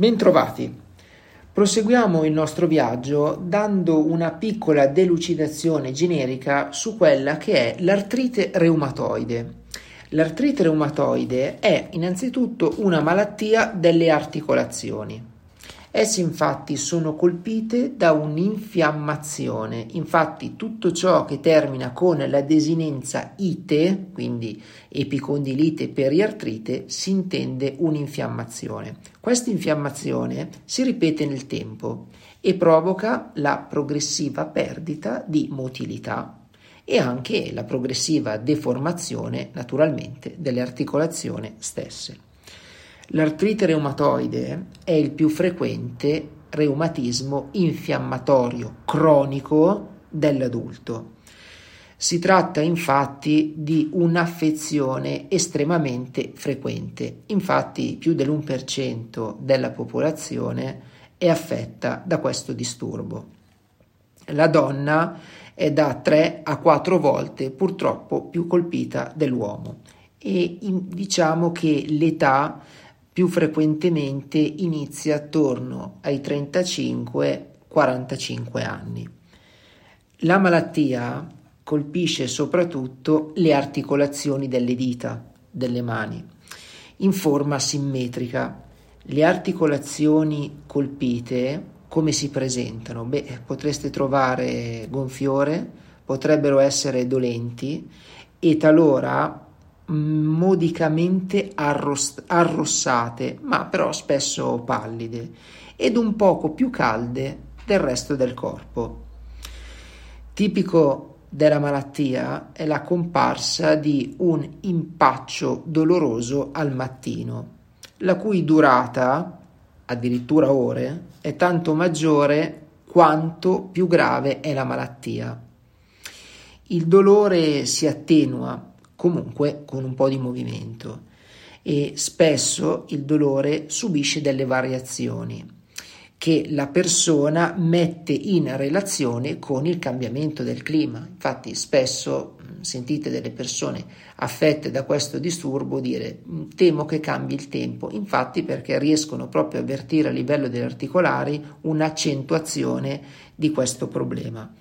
Bentrovati. Proseguiamo il nostro viaggio dando una piccola delucidazione generica su quella che è l'artrite reumatoide. L'artrite reumatoide è innanzitutto una malattia delle articolazioni. Esse infatti sono colpite da un'infiammazione, infatti tutto ciò che termina con la desinenza ite, quindi epicondilite periartrite, si intende un'infiammazione. Questa infiammazione si ripete nel tempo e provoca la progressiva perdita di motilità e anche la progressiva deformazione naturalmente delle articolazioni stesse. L'artrite reumatoide è il più frequente reumatismo infiammatorio cronico dell'adulto. Si tratta infatti di un'affezione estremamente frequente, infatti più dell'1% della popolazione è affetta da questo disturbo. La donna è da 3 a 4 volte purtroppo più colpita dell'uomo e in, diciamo che l'età più frequentemente inizia attorno ai 35-45 anni. La malattia colpisce soprattutto le articolazioni delle dita, delle mani, in forma simmetrica. Le articolazioni colpite come si presentano? Beh, potreste trovare gonfiore, potrebbero essere dolenti e talora modicamente arrost- arrossate, ma però spesso pallide, ed un poco più calde del resto del corpo. Tipico della malattia è la comparsa di un impaccio doloroso al mattino, la cui durata, addirittura ore, è tanto maggiore quanto più grave è la malattia. Il dolore si attenua comunque con un po' di movimento e spesso il dolore subisce delle variazioni che la persona mette in relazione con il cambiamento del clima. Infatti spesso sentite delle persone affette da questo disturbo dire temo che cambi il tempo, infatti perché riescono proprio a avvertire a livello degli articolari un'accentuazione di questo problema.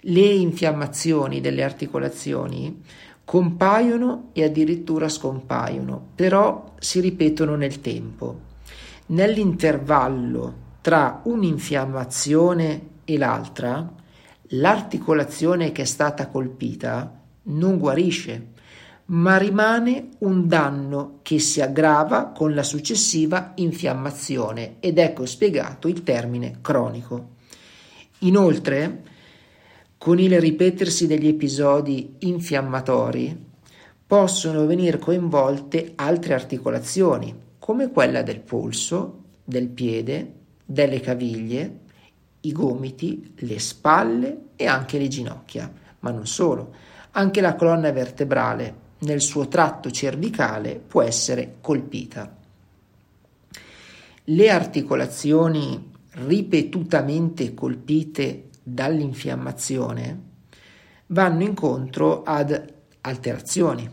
Le infiammazioni delle articolazioni compaiono e addirittura scompaiono, però si ripetono nel tempo. Nell'intervallo tra un'infiammazione e l'altra, l'articolazione che è stata colpita non guarisce, ma rimane un danno che si aggrava con la successiva infiammazione ed ecco spiegato il termine cronico. Inoltre, con il ripetersi degli episodi infiammatori possono venire coinvolte altre articolazioni, come quella del polso, del piede, delle caviglie, i gomiti, le spalle e anche le ginocchia, ma non solo, anche la colonna vertebrale nel suo tratto cervicale può essere colpita. Le articolazioni ripetutamente colpite dall'infiammazione vanno incontro ad alterazioni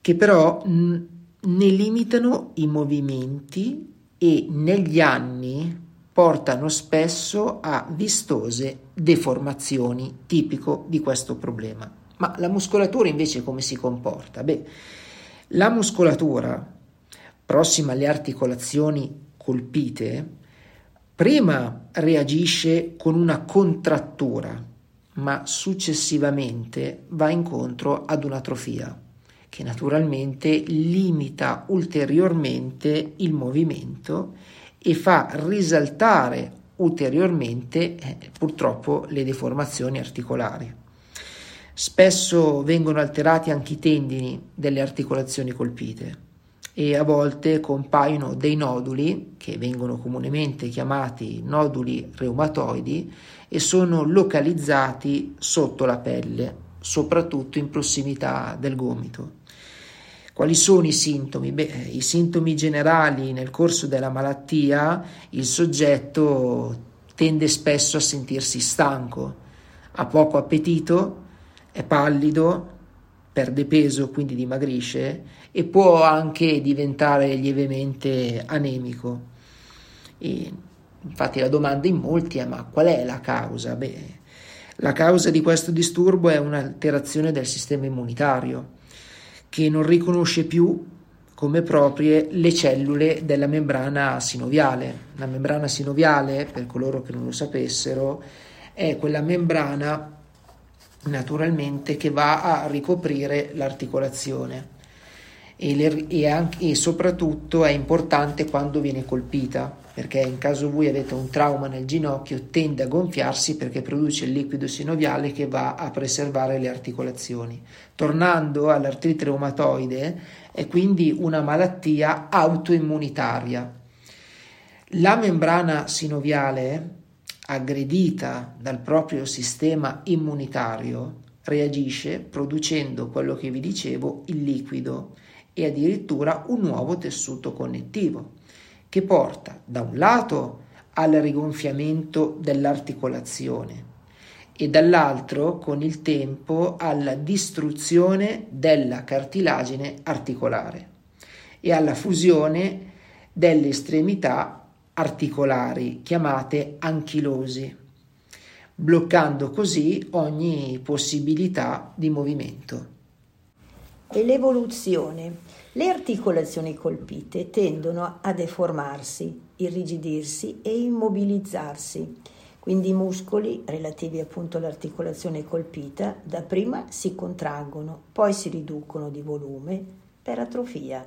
che però ne limitano i movimenti e negli anni portano spesso a vistose deformazioni tipico di questo problema. Ma la muscolatura invece come si comporta? Beh, la muscolatura prossima alle articolazioni colpite prima reagisce con una contrattura, ma successivamente va incontro ad un'atrofia che naturalmente limita ulteriormente il movimento e fa risaltare ulteriormente eh, purtroppo le deformazioni articolari. Spesso vengono alterati anche i tendini delle articolazioni colpite e a volte compaiono dei noduli che vengono comunemente chiamati noduli reumatoidi e sono localizzati sotto la pelle, soprattutto in prossimità del gomito. Quali sono i sintomi? Beh, i sintomi generali nel corso della malattia, il soggetto tende spesso a sentirsi stanco, ha poco appetito, è pallido, perde peso, quindi dimagrisce e può anche diventare lievemente anemico. E infatti la domanda in molti è ma qual è la causa? Beh, la causa di questo disturbo è un'alterazione del sistema immunitario che non riconosce più come proprie le cellule della membrana sinoviale. La membrana sinoviale, per coloro che non lo sapessero, è quella membrana naturalmente che va a ricoprire l'articolazione e, le, e, anche, e soprattutto è importante quando viene colpita perché in caso voi avete un trauma nel ginocchio tende a gonfiarsi perché produce il liquido sinoviale che va a preservare le articolazioni. Tornando all'artrite reumatoide, è quindi una malattia autoimmunitaria. La membrana sinoviale aggredita dal proprio sistema immunitario reagisce producendo quello che vi dicevo, il liquido e addirittura un nuovo tessuto connettivo che porta da un lato al rigonfiamento dell'articolazione e dall'altro con il tempo alla distruzione della cartilagine articolare e alla fusione delle estremità articolari chiamate anchilosi, bloccando così ogni possibilità di movimento. E l'evoluzione le articolazioni colpite tendono a deformarsi, irrigidirsi e immobilizzarsi. Quindi i muscoli relativi appunto all'articolazione colpita dapprima si contraggono, poi si riducono di volume per atrofia.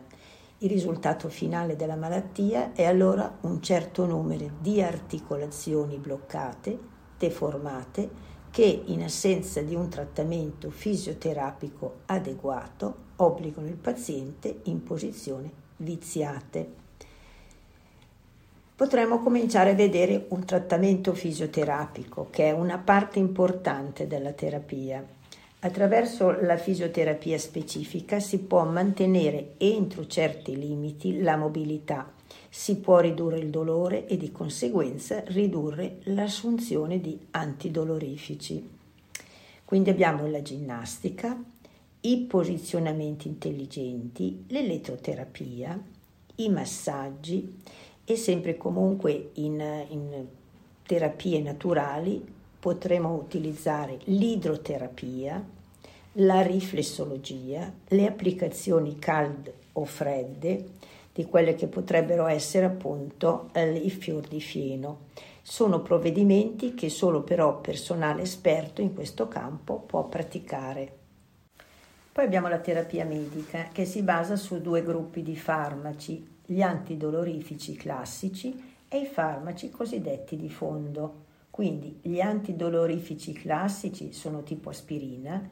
Il risultato finale della malattia è allora un certo numero di articolazioni bloccate, deformate, che in assenza di un trattamento fisioterapico adeguato obbligano il paziente in posizioni viziate. Potremmo cominciare a vedere un trattamento fisioterapico, che è una parte importante della terapia. Attraverso la fisioterapia specifica si può mantenere entro certi limiti la mobilità, si può ridurre il dolore e di conseguenza ridurre l'assunzione di antidolorifici. Quindi abbiamo la ginnastica, i posizionamenti intelligenti, l'elettroterapia, i massaggi e sempre comunque in, in terapie naturali potremo utilizzare l'idroterapia, la riflessologia, le applicazioni calde o fredde di quelle che potrebbero essere appunto eh, i fior di fieno. Sono provvedimenti che solo però personale esperto in questo campo può praticare. Poi abbiamo la terapia medica che si basa su due gruppi di farmaci, gli antidolorifici classici e i farmaci cosiddetti di fondo. Quindi gli antidolorifici classici sono tipo aspirina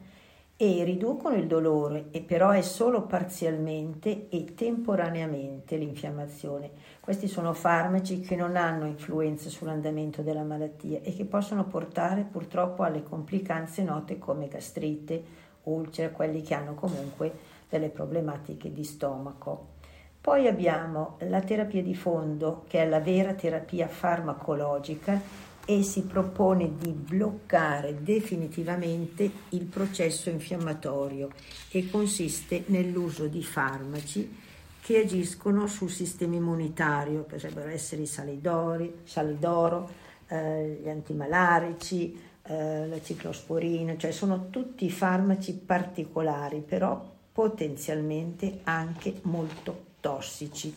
e riducono il dolore e però è solo parzialmente e temporaneamente l'infiammazione. Questi sono farmaci che non hanno influenza sull'andamento della malattia e che possono portare purtroppo alle complicanze note come gastrite, ulcere, quelli che hanno comunque delle problematiche di stomaco. Poi abbiamo la terapia di fondo, che è la vera terapia farmacologica e si propone di bloccare definitivamente il processo infiammatorio e consiste nell'uso di farmaci che agiscono sul sistema immunitario, potrebbero essere i salidori, salidoro, eh, gli antimalarici, eh, la ciclosporina, cioè sono tutti farmaci particolari, però potenzialmente anche molto tossici,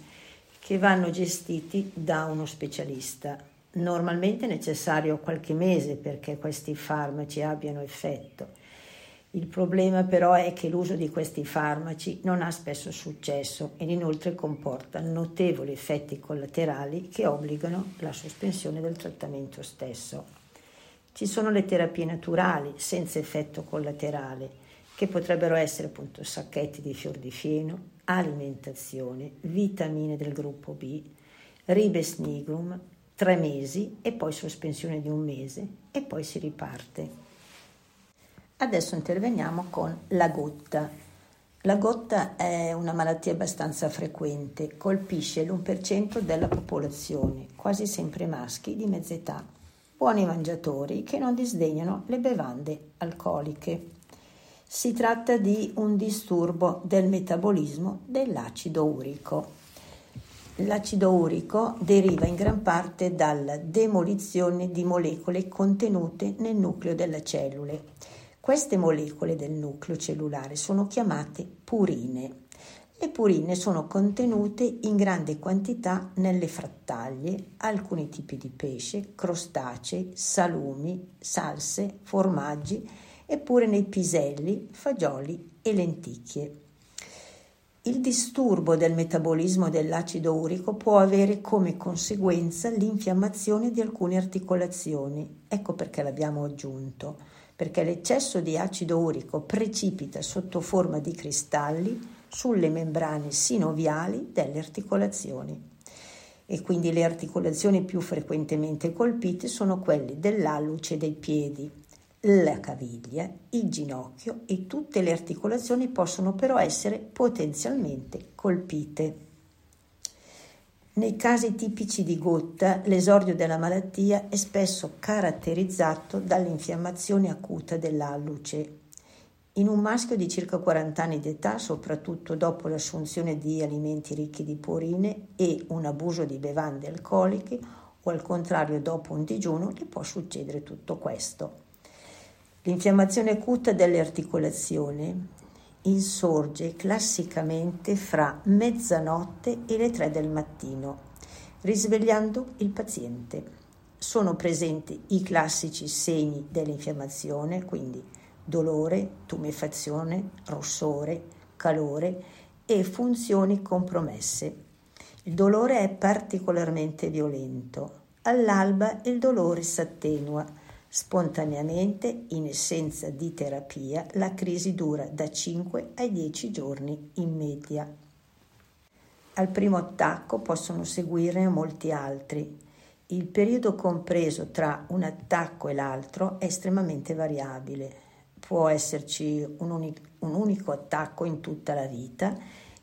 che vanno gestiti da uno specialista. Normalmente è necessario qualche mese perché questi farmaci abbiano effetto. Il problema però è che l'uso di questi farmaci non ha spesso successo ed inoltre comporta notevoli effetti collaterali che obbligano la sospensione del trattamento stesso. Ci sono le terapie naturali senza effetto collaterale, che potrebbero essere appunto sacchetti di fior di fieno, alimentazione, vitamine del gruppo B, ribes nigrum, tre mesi e poi sospensione di un mese e poi si riparte. Adesso interveniamo con la gutta. La gota è una malattia abbastanza frequente, colpisce l'1% della popolazione, quasi sempre maschi di mezza età buoni mangiatori che non disdegnano le bevande alcoliche. Si tratta di un disturbo del metabolismo dell'acido urico. L'acido urico deriva in gran parte dalla demolizione di molecole contenute nel nucleo delle cellule. Queste molecole del nucleo cellulare sono chiamate purine. Le purine sono contenute in grande quantità nelle frattaglie, alcuni tipi di pesce, crostacei, salumi, salse, formaggi e pure nei piselli, fagioli e lenticchie. Il disturbo del metabolismo dell'acido urico può avere come conseguenza l'infiammazione di alcune articolazioni. Ecco perché l'abbiamo aggiunto, perché l'eccesso di acido urico precipita sotto forma di cristalli sulle membrane sinoviali delle articolazioni. E quindi le articolazioni più frequentemente colpite sono quelle dell'alluce dei piedi, la caviglia, il ginocchio e tutte le articolazioni possono però essere potenzialmente colpite. Nei casi tipici di gutta, l'esordio della malattia è spesso caratterizzato dall'infiammazione acuta dell'alluce. In un maschio di circa 40 anni d'età, soprattutto dopo l'assunzione di alimenti ricchi di purine e un abuso di bevande alcoliche, o al contrario dopo un digiuno, gli può succedere tutto questo. L'infiammazione acuta delle articolazioni insorge classicamente fra mezzanotte e le 3 del mattino, risvegliando il paziente. Sono presenti i classici segni dell'infiammazione, quindi dolore, tumefazione, rossore, calore e funzioni compromesse. Il dolore è particolarmente violento. All'alba il dolore si attenua Spontaneamente, in essenza di terapia, la crisi dura da 5 ai 10 giorni in media. Al primo attacco possono seguire molti altri. Il periodo compreso tra un attacco e l'altro è estremamente variabile. Può esserci un, unico, un unico attacco in tutta la vita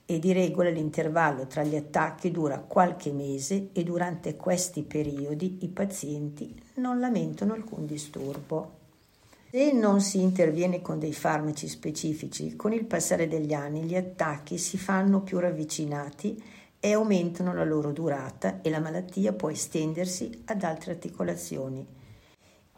e di regola l'intervallo tra gli attacchi dura qualche mese e durante questi periodi i pazienti non lamentano alcun disturbo. Se non si interviene con dei farmaci specifici, con il passare degli anni gli attacchi si fanno più ravvicinati e aumentano la loro durata e la malattia può estendersi ad altre articolazioni.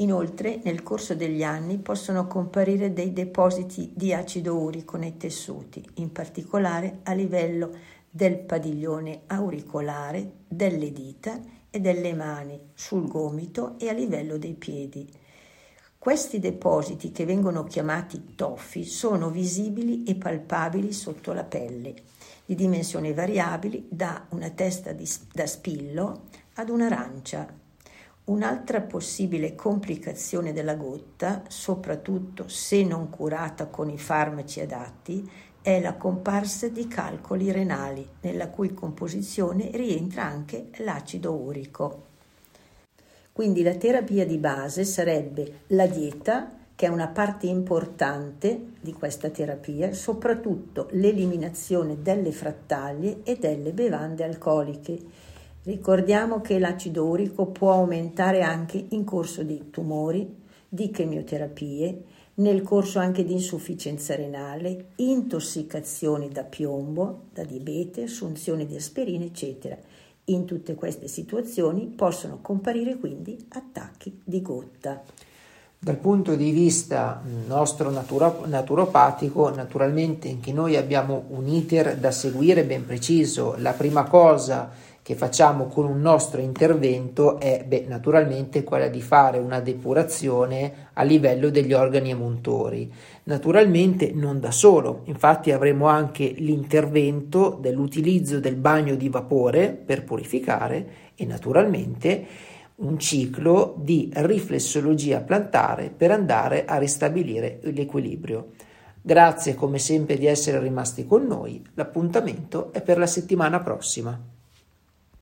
Inoltre, nel corso degli anni possono comparire dei depositi di acido urico nei tessuti, in particolare a livello del padiglione auricolare, delle dita e delle mani, sul gomito e a livello dei piedi. Questi depositi, che vengono chiamati toffi, sono visibili e palpabili sotto la pelle, di dimensioni variabili da una testa di, da spillo ad un'arancia Un'altra possibile complicazione della gotta, soprattutto se non curata con i farmaci adatti, è la comparsa di calcoli renali, nella cui composizione rientra anche l'acido urico. Quindi la terapia di base sarebbe la dieta, che è una parte importante di questa terapia, soprattutto l'eliminazione delle frattaglie e delle bevande alcoliche Ricordiamo che l'acido urico può aumentare anche in corso di tumori, di chemioterapie, nel corso anche di insufficienza renale, intossicazioni da piombo, da diabete, assunzione di aspirina, eccetera. In tutte queste situazioni possono comparire quindi attacchi di gotta. Dal punto di vista nostro natura, naturopatico, naturalmente anche noi abbiamo un iter da seguire ben preciso. La prima cosa che facciamo con un nostro intervento è beh, naturalmente quella di fare una depurazione a livello degli organi emuntori. Naturalmente non da solo, infatti avremo anche l'intervento dell'utilizzo del bagno di vapore per purificare e naturalmente un ciclo di riflessologia plantare per andare a ristabilire l'equilibrio. Grazie come sempre di essere rimasti con noi, l'appuntamento è per la settimana prossima.